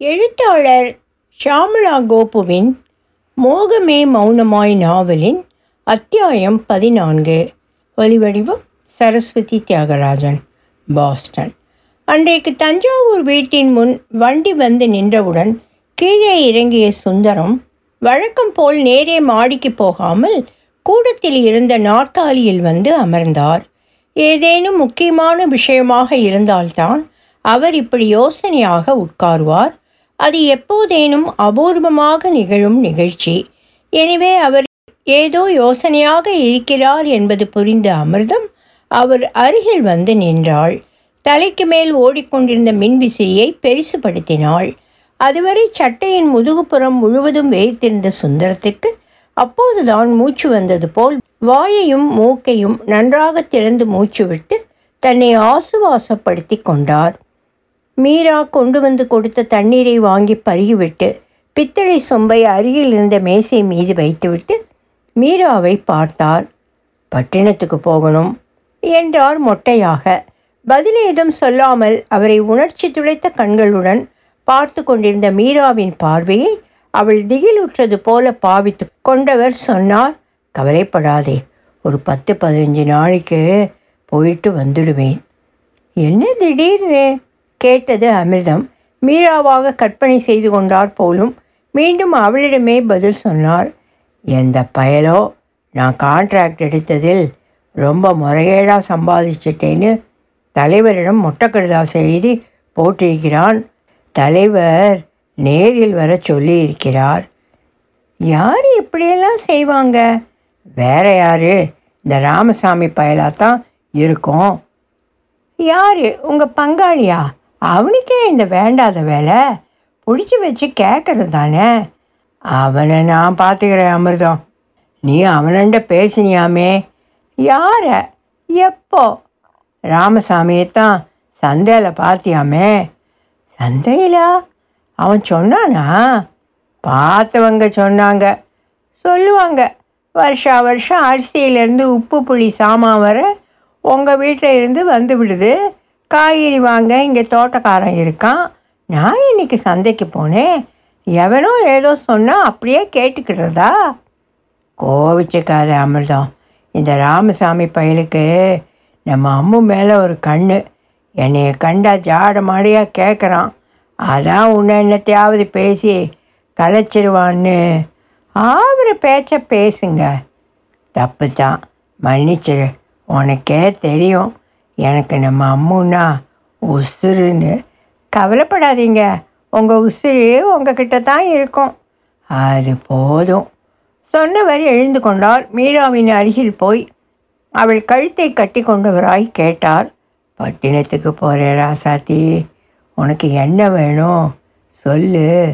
எழுத்தாளர் ஷாமளா கோபுவின் மோகமே மௌனமாய் நாவலின் அத்தியாயம் பதினான்கு. ஒலிவடிவம் சரஸ்வதி தியாகராஜன் பாஸ்டன். அன்றைக்கு தஞ்சாவூர் வீட்டின் முன் வண்டி வந்து நின்றவுடன் கீழே இறங்கிய சுந்தரம் வழக்கம் போல் நேரே மாடிக்கு போகாமல் கூடத்தில் இருந்த நாற்காலியில் வந்து அமர்ந்தார். ஏதேனும் முக்கியமான விஷயமாக இருந்தால்தான் அவர் இப்படி யோசனையாக உட்கார்வார். அது எப்போதேனும் அபூர்வமாக நிகழும் நிகழ்ச்சி. எனவே அவர் ஏதோ யோசனையாக இருக்கிறார் என்பது புரிந்த அமிர்தம் அவர் அருகில் வந்து நின்றாள். தலைக்கு மேல் ஓடிக்கொண்டிருந்த மின்விசிறியை பெரிசுபடுத்தினாள். அதுவரை சட்டையின் முதுகுப்புறம் முழுவதும் வைத்திருந்த சுந்தரத்திற்கு அப்போதுதான் மூச்சு வந்தது போல் வாயையும் மூக்கையும் நன்றாக திறந்து மூச்சு விட்டு தன்னை ஆசுவாசப்படுத்தி கொண்டார். மீரா கொண்டு வந்து கொடுத்த தண்ணீரை வாங்கி பருகிவிட்டு பித்தளை சொம்பை அருகில் இருந்த மேசை மீது வைத்துவிட்டு மீராவை பார்த்தார். பட்டினத்துக்கு போகணும் என்றார் மொட்டையாக. பதில் ஏதும் சொல்லாமல் அவரை உணர்ச்சி துளைத்த கண்களுடன் பார்த்து கொண்டிருந்த மீராவின் பார்வையை அவள் திகிலுற்றது போல பாவித்து கொண்டவர் சொன்னார் கவலைப்படாதே ஒரு பத்து பதினஞ்சு நாளைக்கு போயிட்டு வந்துடுவேன். என்ன திடீர்னு? கேட்டது அமிர்தம். மீராவாக கற்பனை செய்து கொண்டார் போலும் மீண்டும் அவளிடமே பதில் சொன்னார். எந்த பயலோ? நான் கான்ட்ராக்ட் எடுத்ததில் ரொம்ப முறைகேடாக சம்பாதிச்சிட்டேன்னு தலைவரிடம் மொட்டக்கடுதா செய்தி போட்டிருக்கிறான். தலைவர் நேரில் வர சொல்லியிருக்கிறார். யார் இப்படியெல்லாம் செய்வாங்க? வேற யார்? இந்த ராமசாமி பயலாக தான் இருக்கும். யார்? உங்கள் பங்காளியா? அவனுக்கே இந்த வேண்டாத வேலை? பிடிச்சி வச்சு கேட்கறது தானே? அவனை நான் பார்த்துக்கிறேன் அமிர்தம். நீ அவனண்ட பேசினியாமே. யார? எப்போ? ராமசாமியை தான் சந்தையில் பார்த்தியாமே? சந்தையிலா? அவன் சொன்னானா? பார்த்தவங்க சொன்னாங்க. சொல்லுவாங்க. வருஷா வருஷம் அரிசியிலேருந்து உப்பு புளி சாமான் வர உங்கள் வீட்டில் இருந்து வந்து விடுது. காய்கறி வாங்க இங்கே தோட்டக்காரன் இருக்கான். நான் இன்னைக்கு சந்தைக்கு போனேன். எவனோ ஏதோ சொன்னால் அப்படியே கேட்டுக்கிட்டதா கோவிச்சுக்காத அமிர்தம். இந்த ராமசாமி பயலுக்கு நம்ம அம்மு மேலே ஒரு கண் என்னைய கண்டா ஜாட மாடியாக கேட்குறான் அதான் உன்னை என்னத்தையாவது பேசி கலைச்சிருவான்னு. ஆவிர பேச்ச பேசுங்க. தப்பு தான் மன்னிச்சிரு. உனக்கே தெரியும். எனக்கு நம்ம அம்முன்னா உசுருன்னு கவலைப்படாதீங்க. உங்கள் உசுரு உங்ககிட்ட தான் இருக்கும். அது போதும். சொன்னவர் எழுந்து கொண்டார் மீராவின் அருகில் போய் அவள் கழுத்தை கட்டி கொண்டவராய் கேட்டார். பட்டினத்துக்கு போகிற ராசாத்தி உனக்கு என்ன வேணும்? சொல்லு.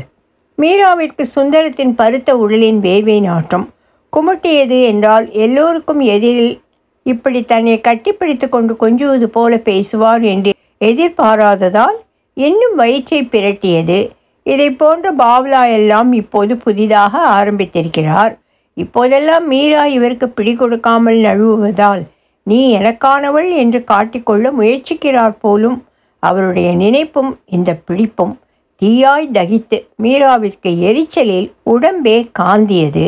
மீராவிற்கு சுந்தரத்தின் பருத்த உடலின் வேர்வை நாட்டம் குமட்டியது என்றால் எல்லோருக்கும் எதிரில் இப்படி தன்னை கட்டிப்பிடித்து கொண்டு கொஞ்சுவது போல பேசுவார் என்று எதிர்பாராததால் இன்னும் வயிற்றை பிரட்டியது. இதை போன்ற பாவ்லா எல்லாம் இப்போது புதிதாக ஆரம்பித்திருக்கிறார். இப்போதெல்லாம் மீரா இவருக்கு பிடி கொடுக்காமல் நழுவுவதால் நீ எனக்கானவள் என்று காட்டிக்கொள்ள முயற்சிக்கிறார் போலும் அவருடைய நினைப்பும் இந்த பிடிப்பும் தீயாய் தகித்து மீராவிற்கு எரிச்சலில் உடம்பே காந்தியது.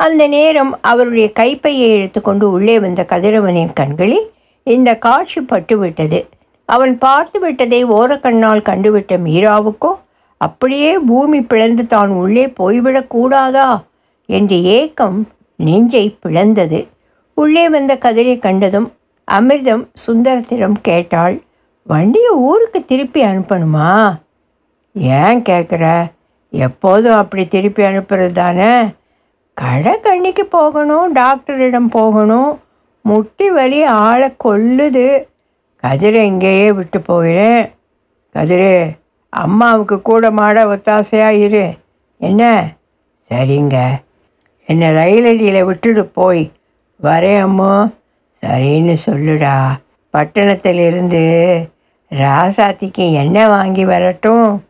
அந்த நேரம் அவருடைய கைப்பையை எடுத்துக்கொண்டு உள்ளே வந்த கதிரவனின் கண்களில் இந்த காட்சி பட்டுவிட்டது. அவன் பார்த்து விட்டதை ஓரக்கண்ணால் கண்டுவிட்ட மீராவுக்கோ அப்படியே பூமி பிளந்து தான் உள்ளே போய்விடக்கூடாதா என்ற ஏக்கம் நெஞ்சை பிளந்தது. உள்ளே வந்த கதிரை கண்டதும் அமிர்தம் சுந்தரத்திடம் கேட்டாள் வண்டியை ஊருக்கு திருப்பி அனுப்பணுமா? ஏன் கேட்குற? எப்போதும் அப்படி திருப்பி அனுப்புறது தானே? கடை போகணும் டாக்டரிடம் போகணும். முட்டி வலி ஆளை கொல்லுது. கதிரை இங்கேயே விட்டு போகிறேன். கதிரு அம்மாவுக்கு கூட மாட ஒத்தாசையாக இரு. என்ன? சரிங்க. என்னை ரயிலடியில் விட்டுடு போய். வரேன் அம்மோ. சரின்னு சொல்லுடா. பட்டணத்திலிருந்து ராசாத்திக்கு என்ன வாங்கி வரட்டும்.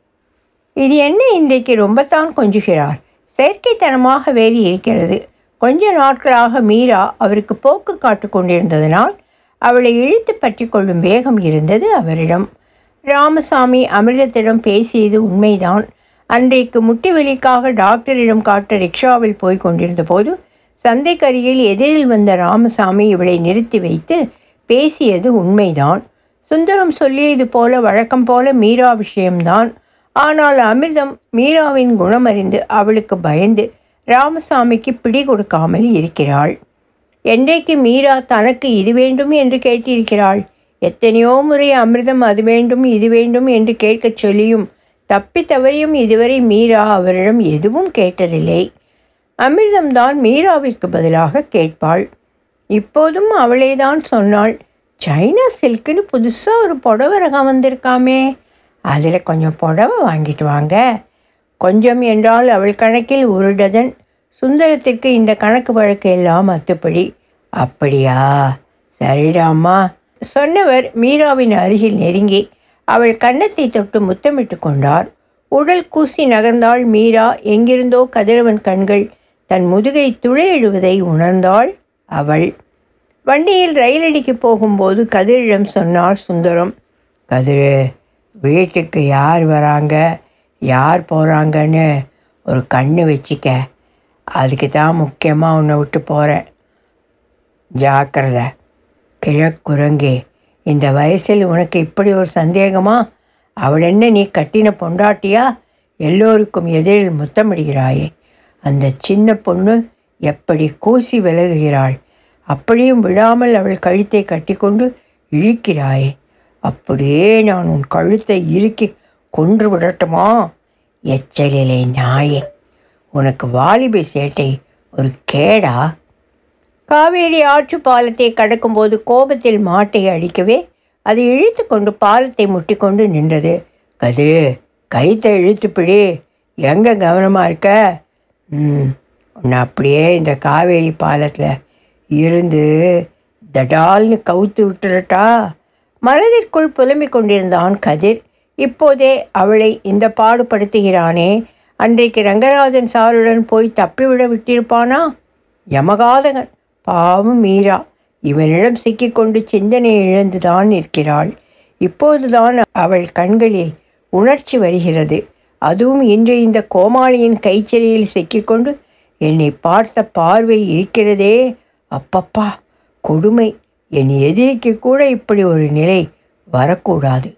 இது என்ன இன்றைக்கு? ரொம்பத்தான் கொஞ்சுகிறார். செயற்கைத்தனமாக வேறி இருக்கிறது. கொஞ்ச நாட்களாக மீரா அவருக்கு போக்கு காட்டு கொண்டிருந்ததனால் அவளை இழுத்து பற்றி கொள்ளும் வேகம் இருந்தது அவரிடம். ராமசாமி அமிர்தத்திடம் பேசியது உண்மைதான். அன்றைக்கு முட்டி வலிக்காக டாக்டரிடம் காட்ட ரிக்ஷாவில் போய் கொண்டிருந்த போது சந்தைக்கரியில் எதிரில் வந்த ராமசாமி இவளை நிறுத்தி வைத்து பேசியது உண்மைதான். சுந்தரம் சொல்லியது போல வழக்கம் போல மீரா விஷயம்தான். ஆனால் அமிர்தம் மீராவின் குணமறிந்து அவளுக்கு பயந்து ராமசாமிக்கு பிடி கொடுக்காமல் இருக்கிறாள். என்றைக்கு மீரா தனக்கு இது வேண்டும் என்று கேட்டிருக்கிறாள்? எத்தனையோ முறை அமிர்தம் அது வேண்டும் இது வேண்டும் என்று கேட்கச் சொல்லியும் தப்பி தவறியும் இதுவரை மீரா அவரிடம் எதுவும் கேட்டதில்லை. அமிர்தம்தான் மீராவிற்கு பதிலாக கேட்பாள். இப்போதும் அவளே தான் சொன்னாள் சைனா சில்க்குன்னு புதுசாக ஒரு புடவை ரகம் வந்திருக்காமே அதில் கொஞ்சம் புடவை வாங்கிட்டு வாங்க. கொஞ்சம் என்றால் அவள் கணக்கில் ஒரு டஜன். சுந்தரத்திற்கு இந்த கணக்கு வழக்கு எல்லாம் அத்துப்படி. அப்படியா? சரிடாம்மா சொன்னவர் மீராவின் அருகில் நெருங்கி அவள் கன்னத்தை தொட்டு முத்தமிட்டு கொண்டார். உடல் கூசி நகர்ந்தாள் மீரா எங்கிருந்தோ கதிரவன் கண்கள் தன் முதுகை துளையிடுவதை உணர்ந்தாள் அவள். வண்டியில் ரயிலடிக்கு போகும்போது கதிரிடம் சொன்னார் சுந்தரம். கதிரு வீட்டுக்கு யார் வராங்க யார் போகிறாங்கன்னு ஒரு கண்ணு வச்சுக்க. அதுக்கு தான் முக்கியமாக உன்னை விட்டு போகிறேன் ஜாக்கிரதை. கிழக்குரங்கே இந்த வயசில் உனக்கு இப்படி ஒரு சந்தேகமா? அவள் என்ன நீ கட்டின பொண்டாட்டியா? எல்லோருக்கும் எதிரில் முத்தமிடுகிறாயே. அந்த சின்ன பொண்ணு எப்படி கூசி விலகுகிறாள்? அப்படியும் விடாமல் அவள் கழுத்தை கட்டிக்கொண்டு இழுக்கிறாயே. அப்படியே நான் உன் கழுத்தை இறுக்கி கொன்று விடட்டுமா? எச்சலிலே நாயே உனக்கு வாலிபை சேட்டை ஒரு கேடா? காவேரி ஆற்று பாலத்தை கடக்கும்போது கோபத்தில் மாட்டை அடிக்கவே அது இழுத்து கொண்டு பாலத்தை முட்டிக்கொண்டு நின்றது. கது கைத்தை இழுத்துப்பிடி எங்கே கவனமாக இருக்க? ம் உன்னை அப்படியே இந்த காவேரி பாலத்தில் இருந்து தடால்னு கவுத்து விட்டுறட்டா? மனதிற்குள் புலம்பிக் கொண்டிருந்தான் கதிர். இப்போதே அவளை இந்த பாடுபடுத்துகிறானே. அன்றைக்கு ரங்கராஜன் சாருடன் போய் தப்பிவிட விட்டிருப்பானா? யமகாதகன். பாவம் மீரா. இவனிடம் சிக்கிக்கொண்டு சிந்தனை இழந்துதான் நிற்கிறாள். இப்போதுதான் அவள் கண்களில் உணர்ச்சி வருகிறது. அதுவும் இன்று இந்த கோமாளியின் கைச்செறியில் சிக்கிக்கொண்டு என்னை பார்த்த பார்வை இருக்கிறதே. அப்பப்பா கொடுமை. என் எதிரிக்கு கூட இப்படி ஒரு நிலை வரக்கூடாது.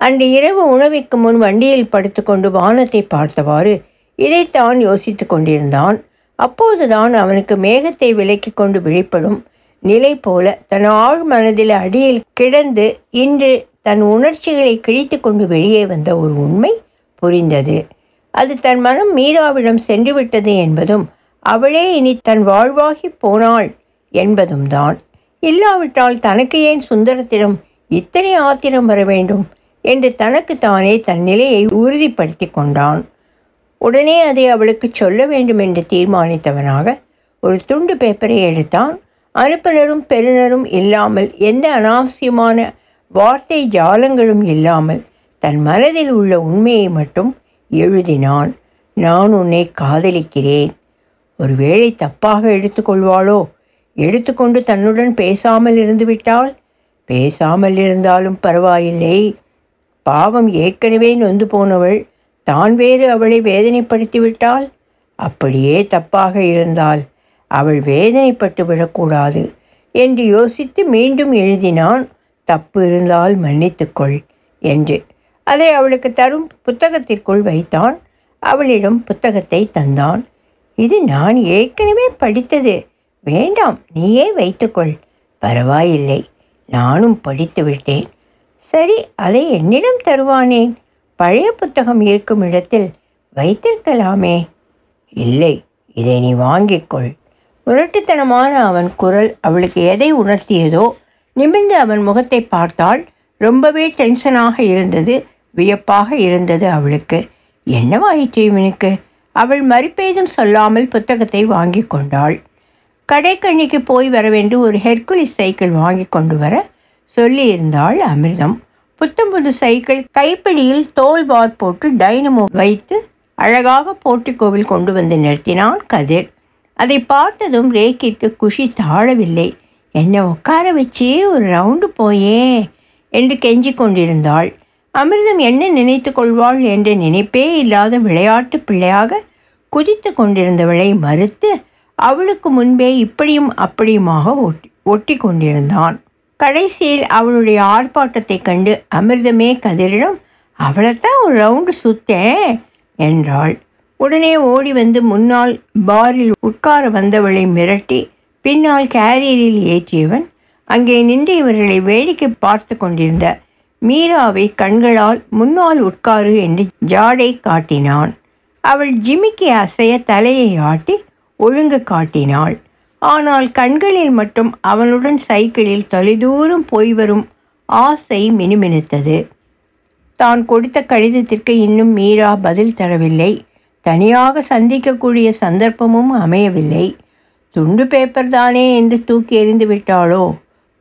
அன்று இரவு உணவிற்கு முன் வண்டியில் படுத்துக்கொண்டு வானத்தை பார்த்தவாறு இதைத்தான் யோசித்து கொண்டிருந்தான். அப்போதுதான் அவனுக்கு மேகத்தை விலக்கி கொண்டு வெளிப்படும் நிலை போல தன் ஆழ் மனதில் அடியில் கிடந்து இன்று தன் உணர்ச்சிகளை கிழித்து கொண்டு வெளியே வந்த ஒரு உண்மை புரிந்தது. அது தன் மனம் மீராவிடம் சென்றுவிட்டது என்பதும் அவளே இனி தன் வாழ்வாகி போனாள் என்பதும் தான் இல்லாவிட்டால் தனக்கு ஏன் சுந்தரத்திடம் இத்தனை ஆத்திரம் வர வேண்டும்? என்று தனக்கு தானே தன் நிலையை உறுதிப்படுத்தி கொண்டான். உடனே அதை அவளுக்கு சொல்ல வேண்டும் என்று தீர்மானித்தவனாக ஒரு துண்டு பேப்பரை எடுத்தான். அனுப்புநரும் பெறுநரும் இல்லாமல் எந்த அனாவசியமான வார்த்தை ஜாலங்களும் இல்லாமல் தன் மனதில் உள்ள உண்மையை மட்டும் எழுதினான். நான் உன்னை காதலிக்கிறேன். ஒருவேளை தப்பாக எடுத்துக்கொள்வாளோ எடுத்துக்கொண்டு தன்னுடன் பேசாமல் இருந்துவிட்டால் பேசாமல் இருந்தாலும் பரவாயில்லை. பாவம் ஏற்கனவே நொந்து போனவள். தான் வேறு அவளை வேதனைப்படுத்திவிட்டால் அப்படியே தப்பாக இருந்தால் அவள் வேதனைப்பட்டு விடக்கூடாது என்று யோசித்து மீண்டும் எழுதினான். தப்பு இருந்தால் மன்னித்துக்கொள் என்று. அதை அவளுக்கு தரும் புத்தகத்திற்குள் வைத்தான். அவளிடம் புத்தகத்தை தந்தான். இது நான் ஏற்கனவே படித்தது. வேண்டாம் நீயே வைத்துக்கொள். பரவாயில்லை நானும் படித்து விட்டேன். சரி அதை என்னிடம் தருவானேன்? பழைய புத்தகம் இருக்கும் இடத்தில் வைத்திருக்கலாமே. இல்லை இதை நீ வாங்கிக்கொள். முரட்டுத்தனமான அவன் குரல் அவளுக்கு எதை உணர்த்தியதோ நிமிர்ந்து அவன் முகத்தை பார்த்தால் ரொம்பவே டென்ஷனாக இருந்தது வியப்பாக இருந்தது அவளுக்கு. என்னவாயிற்று இவனுக்கு? அவள் மறுபேதும் சொல்லாமல் புத்தகத்தை வாங்கி கொண்டாள். கடைக்கண்ணிக்கு போய் வர ஒரு ஹெர்குலிஸ் சைக்கிள் வாங்கி கொண்டு வர சொல்லியிருந்தாள் அமிர்தம். புத்தம் புது சைக்கிள் கைப்பிடியில் தோல் பார் போட்டு டைனமோ வைத்து அழகாக போட்டிக்கோவில் கொண்டு வந்து நிறுத்தினான் கதிர். அதை பார்த்ததும் ரேக்கிற்கு குஷி தாழவில்லை. என்னை உட்கார வச்சே ஒரு ரவுண்டு போயே என்று கெஞ்சி கொண்டிருந்தாள். அமிர்தம் என்ன நினைத்து கொள்வாள் என்ற நினைப்பே இல்லாத விளையாட்டு பிள்ளையாக குதித்து கொண்டிருந்தவளை மறுத்து அவளுக்கு முன்பே இப்படியும் அப்படியுமாக ஒட்டி ஒட்டி கொண்டிருந்தான் கடைசியில் அவளுடைய ஆர்ப்பாட்டத்தைக் கண்டு அமிர்தமே கதிரிடம் அவளைத்தான் ஒரு ரவுண்டு சுத்தேன் என்றாள். உடனே ஓடி வந்து முன்னால் பாரில் உட்கார வந்தவளை மிரட்டி பின்னால் கேரியரில் ஏற்றியவன் அங்கே நின்று இவர்களை வேடிக்கை பார்த்து கொண்டிருந்த மீராவை கண்களால் முன்னால் உட்காரு என்று ஜாடை காட்டினான். அவள் ஜிமிக்கி அசைய தலையை ஆட்டி ஒழுங்கு காட்டினாள். ஆனால் கண்களில் மட்டும் அவனுடன் சைக்கிளில் தொலைதூரம் போய் வரும் ஆசை மினுமினுத்தது. தான் கொடுத்த கடிதத்திற்கு இன்னும் மீரா பதில் தரவில்லை. தனியாக சந்திக்கக்கூடிய சந்தர்ப்பமும் அமையவில்லை. துண்டு பேப்பர் தானே என்று தூக்கி எறிந்து விட்டாளோ?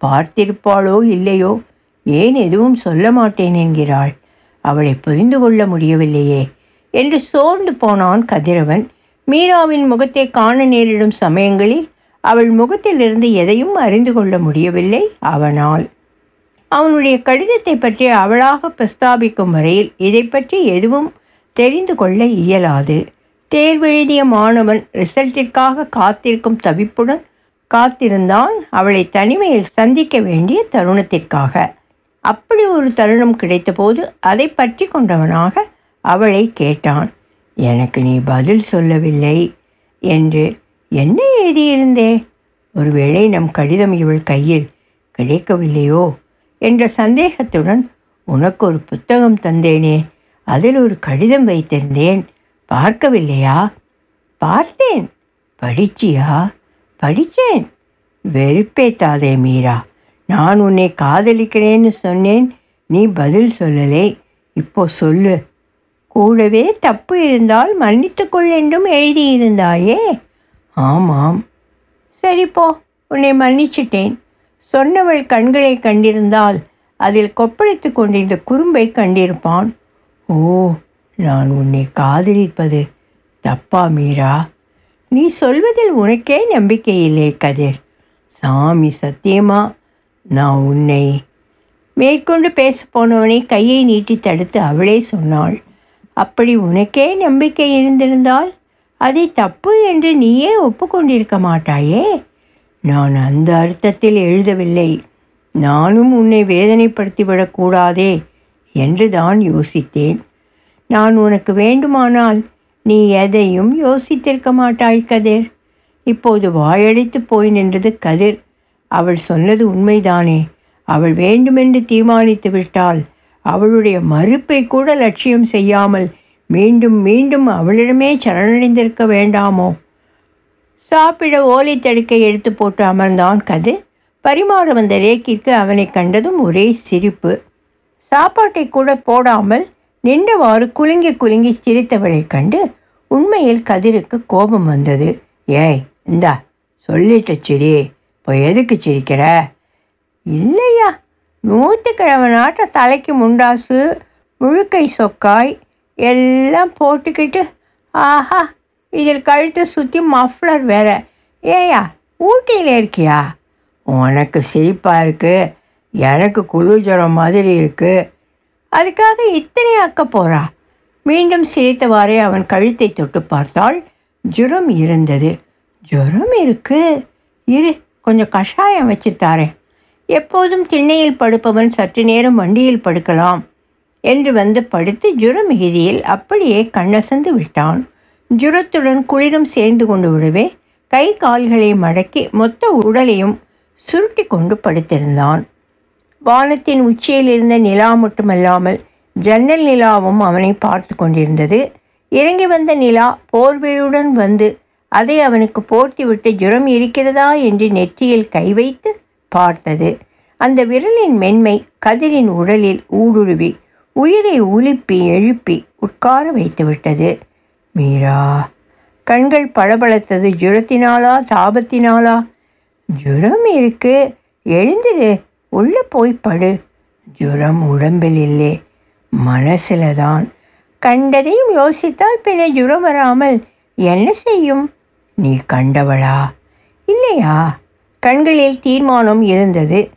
பார்த்திருப்பாளோ இல்லையோ? ஏன் எதுவும் சொல்ல மாட்டேன் என்கிறாள். அவளை புரிந்து கொள்ள முடியவில்லையே என்று சோர்ந்து போனான் கதிரவன். மீராவின் முகத்தை காண நேரிடும் சமயங்களில் அவள் முகத்திலிருந்து எதையும் அறிந்து கொள்ள முடியவில்லை அவனால். அவனுடைய கடிதத்தை பற்றி அவளாக பிரஸ்தாபிக்கும் வரையில் இதை பற்றி எதுவும் தெரிந்து கொள்ள இயலாது. தேர்வெழுதிய மாணவன் ரிசல்ட்டிற்காக காத்திருக்கும் தவிப்புடன் காத்திருந்தான் அவளை தனிமையில் சந்திக்க வேண்டிய தருணத்திற்காக. அப்படி ஒரு தருணம் கிடைத்தபோது அதை பற்றி கொண்டவனாக அவளை கேட்டான். எனக்கு நீ பதில் சொல்லவில்லை என்று என்ன எழுதியிருந்தே? ஒருவேளை நம் கடிதம் இவள் கையில் கிடைக்கவில்லையோ என்ற சந்தேகத்துடன் உனக்கு ஒரு புத்தகம் தந்தேனே. அதில் ஒரு கடிதம் வைத்திருந்தேன். பார்க்கவில்லையா? பார்த்தேன். படிச்சியா? படித்தேன் வெறுப்பேத்தாதே மீரா. நான் உன்னை காதலிக்கிறேன்னு சொன்னேன். நீ பதில் சொல்லலை. இப்போ சொல்லு. கூடவே தப்பு இருந்தால் மன்னித்துக்கொள் என்றும் எழுதியிருந்தாயே. ஆமாம். சரி போ உன்னை மன்னிச்சிட்டேன். சொன்னவள் கண்களை கண்டிருந்தால் அதில் கொப்பளித்து கொண்டிருந்த குறும்பை கண்டிருப்பான். ஓ நான் உன்னை காதலிப்பது தப்பா மீரா? நீ சொல்வதில் உனக்கே நம்பிக்கை இல்லை கதிர். சாமி சத்தியமா? நான் உன்னை மேற்கொண்டு பேச போனவனை கையை நீட்டி தடுத்து அவளே சொன்னாள். அப்படி உனக்கே நம்பிக்கை இருந்திருந்தால் அதை தப்பு என்று நீயே ஒப்புக்கொண்டிருக்க மாட்டாயே. நான் அந்த அர்த்தத்தில் எழுதவில்லை. நானும் உன்னை வேதனைப்படுத்திவிடக்கூடாதே என்று தான் யோசித்தேன். நான் உனக்கு வேண்டுமானால் நீ எதையும் யோசித்திருக்க மாட்டாய் கதிர். இப்போது வாயடித்து போய் நின்றது கதிர். அவள் சொன்னது உண்மைதானே. அவள் வேண்டுமென்று தீர்மானித்து விட்டால் அவளுடைய மறுப்பை கூட லட்சியம் செய்யாமல் மீண்டும் மீண்டும் அவளிடமே சரணடைந்திருக்க வேண்டாமோ? சாப்பிட ஓலை தடுக்கை எடுத்து போட்டு அமர்ந்தான் கதிர். பரிமாற வந்த ரேக்கிற்கு அவனை கண்டதும் ஒரே சிரிப்பு. சாப்பாட்டை கூட போடாமல் நின்றவாறு குலுங்கி குலுங்கி சிரித்தவளை கண்டு உண்மையில் கதிருக்கு கோபம் வந்தது. ஏய் இந்தா சொல்லிட்ட சிரி. இப்போ எதுக்கு சிரிக்கிற? இல்லையா? நூற்றுக்கிழமை நாட்ட தலைக்கு முண்டாசு முழுக்கை சொக்காய் எல்லாம் போட்டுக்கிட்டு ஆஹா இதில் கழுத்தை சுற்றி மஃப்ளர் வேற. ஏயா ஊட்டியில் இருக்கியா? உனக்கு சிரிப்பாக இருக்குது எனக்கு குளிர் ஜுரம் மாதிரி இருக்குது அதுக்காக இத்தனை அக்க போகிறா மீண்டும் சிரித்தவாறே அவன் கழுத்தை தொட்டு பார்த்தால் ஜுரம் இருந்தது. ஜுரம் இருக்குது இரு கொஞ்சம் கஷாயம் வச்சு தாரேன். எப்போதும் திண்ணையில் படுப்பவன் சற்று நேரம் வண்டியில் படுக்கலாம் என்று வந்து படுத்து ஜுர மிகுதியில் அப்படியே கண்ணசந்து விட்டான். ஜுரத்துடன் குளிரும் சேர்ந்து கொண்டு விடவே கை கால்களை மடக்கி மொத்த உடலையும் சுருட்டி கொண்டு படுத்திருந்தான். வானத்தின் உச்சியில் இருந்த நிலா மட்டுமல்லாமல் ஜன்னல் நிலாவும் அவனை பார்த்து கொண்டிருந்தது. இறங்கி வந்த நிலா போர்வையுடன் வந்து அதை அவனுக்கு போர்த்திவிட்டு ஜுரம் இருக்கிறதா? என்று நெற்றியில் கை வைத்து பார்த்தது. அந்த விரலின் மென்மை கதிரின் உடலில் ஊடுருவி உயிரை உலுப்பி எழுப்பி உட்கார வைத்துவிட்டது மீரா கண்கள் பளபளத்தது. ஜுரத்தினாலா தாபத்தினாலா ஜுரம் இருக்கு. எழுந்துடு உள்ளே போய் படு. ஜுரம் உடம்பில் இல்லை. மனசில் தான் கண்டதையும் யோசித்தால் பின்ன ஜுரம் வராமல் என்ன செய்யும்? நீ கண்டவளா? இல்லையா? கண்களில் தீர்மானம் இருந்தது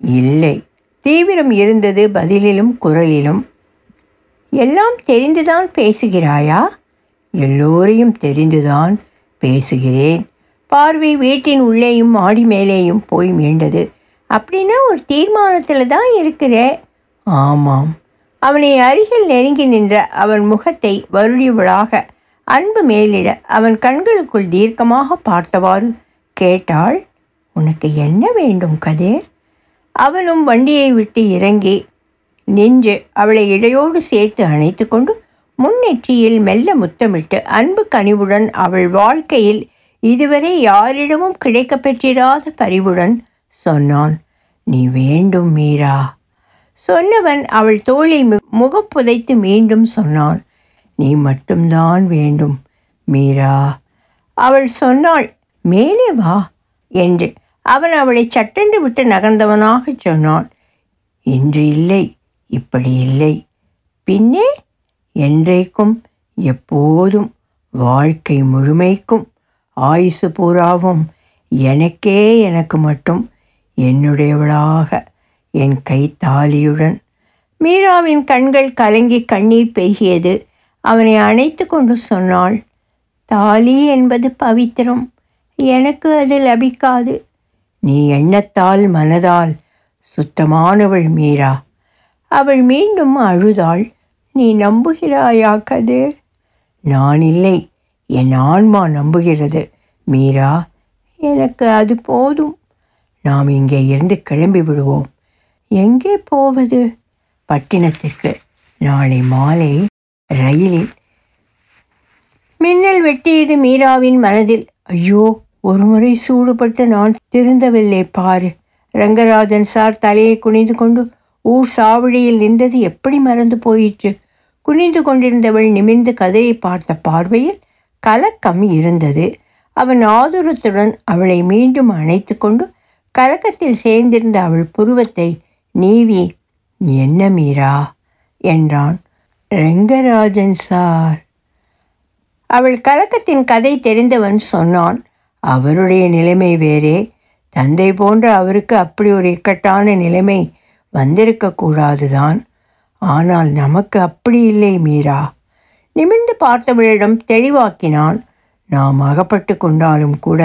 இல்லை. தீவிரம் இருந்தது பதிலிலும் குரலிலும். எல்லாம் தெரிந்துதான் பேசுகிறாயா? எல்லோரையும் தெரிந்துதான் பேசுகிறேன். பார்வை வீட்டின் உள்ளேயும் மாடி மேலேயும் போய் மீண்டது. அப்படின்னா ஒரு தீர்மானத்தில் தான் இருக்கிறே. ஆமாம். அவனை அருகில் நெருங்கி நின்ற அவன் முகத்தை வருடியவளாக அன்பு மேலிட அவன் கண்களுக்குள் தீர்க்கமாக பார்த்தவாறு கேட்டாள். உனக்கு என்ன வேண்டும் கதிர்? அவனும் வண்டியை விட்டு இறங்கி நின்று அவளை இடையோடு சேர்த்து அணைத்து கொண்டு முன்னெற்றியில் மெல்ல முத்தமிட்டு அன்பு கனிவுடன் அவள் வாழ்க்கையில் இதுவரை யாரிடமும் கிடைக்கப்பெற்றிராத பரிவுடன் சொன்னான். நீ வேண்டும் மீரா. சொன்னவன் அவள் தோளில் மு- முகம் புதைத்து மீண்டும் சொன்னான். நீ மட்டும்தான் வேண்டும் மீரா. அவள் சொன்னாள் மேலே வா என்று அவன் அவளை சட்டென்று விட்டு நகர்ந்தவனாகச் சொன்னான். இன்று இல்லை இப்படி இல்லை. பின்னே என்றைக்கும் எப்போதும் வாழ்க்கை முழுமைக்கும் ஆயுசு பூராவும் எனக்கே எனக்கு மட்டும் என்னுடையவளாக என் கைத்தாலியுடன். மீராவின் கண்கள் கலங்கி கண்ணீர் பெருகியது அவனை அணைத்து கொண்டு சொன்னாள் தாலி என்பது பவித்திரம். எனக்கு அது லபிக்காது. நீ எண்ணத்தால் மனதால் சுத்தமானவள் மீரா. அவள் மீண்டும் அழுதாள். நீ நம்புகிறாயா கதிர்? நான் இல்லை என் ஆன்மா நம்புகிறது. மீரா எனக்கு அது போதும். நாம் இங்கே இருந்து கிளம்பி விடுவோம். எங்கே போவது? பட்டினத்திற்கு. நாளை மாலை ரயிலில். மின்னல் வெட்டியது மீராவின் மனதில். ஐயோ ஒருமுறை சூடுபட்டு நான் திருந்தவில்லை பாரு. ரங்கராஜன் சார் தலையை குனிந்து கொண்டு ஊர் சாவடியில் நின்றது எப்படி மறந்து போயிற்று? குனிந்து கொண்டிருந்தவள் நிமிர்ந்து கதையை பார்த்த பார்வையில் கலக்கம் இருந்தது. அவன் ஆதுரத்துடன் அவளை மீண்டும் அணைத்து கொண்டு கலக்கத்தில் சேர்ந்திருந்த அவள் புருவத்தை நீவி என்ன மீரா? என்றான். ரெங்கராஜன் சார். அவள் கலக்கத்தின் கதை தெரிந்தவன் சொன்னான் அவருடைய நிலைமை வேறே. தந்தை போன்ற அவருக்கு அப்படி ஒரு இக்கட்டான நிலைமை வந்திருக்கக்கூடாது தான் ஆனால் நமக்கு அப்படி இல்லை மீரா. நிமிர்ந்து பார்த்தவளிடம் தெளிவாக்கினான். நாம் அகப்பட்டு கொண்டாலும் கூட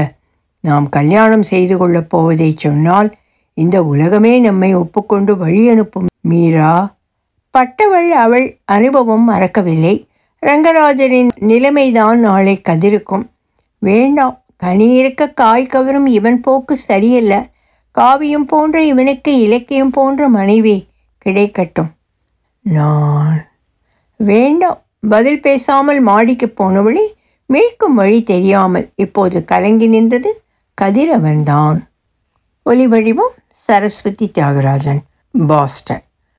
நாம் கல்யாணம் செய்து கொள்ளப் போவதை சொன்னால் இந்த உலகமே நம்மை ஒப்புக்கொண்டு வழி அனுப்பும் மீரா. பட்டவள் அவள் அனுபவம் மறக்கவில்லை. ரங்கராஜனின் நிலைமைதான் நாளை கதிருக்கும். வேண்டாம் கனி இருக்க காய் கவரும் இவன் போக்கு சரியல்ல. காவியம் போன்ற இவனுக்கு இலக்கியம் போன்ற மனைவி கிடைக்கட்டும். நான் வேண்டாம். பதில் பேசாமல் மாடிக்கு போனவளை மீட்கும் வழி தெரியாமல் இப்போது கலங்கி நின்றது கதிரவன்தான். ஒலி வடிவம் சரஸ்வதி தியாகராஜன் பாஸ்டன்.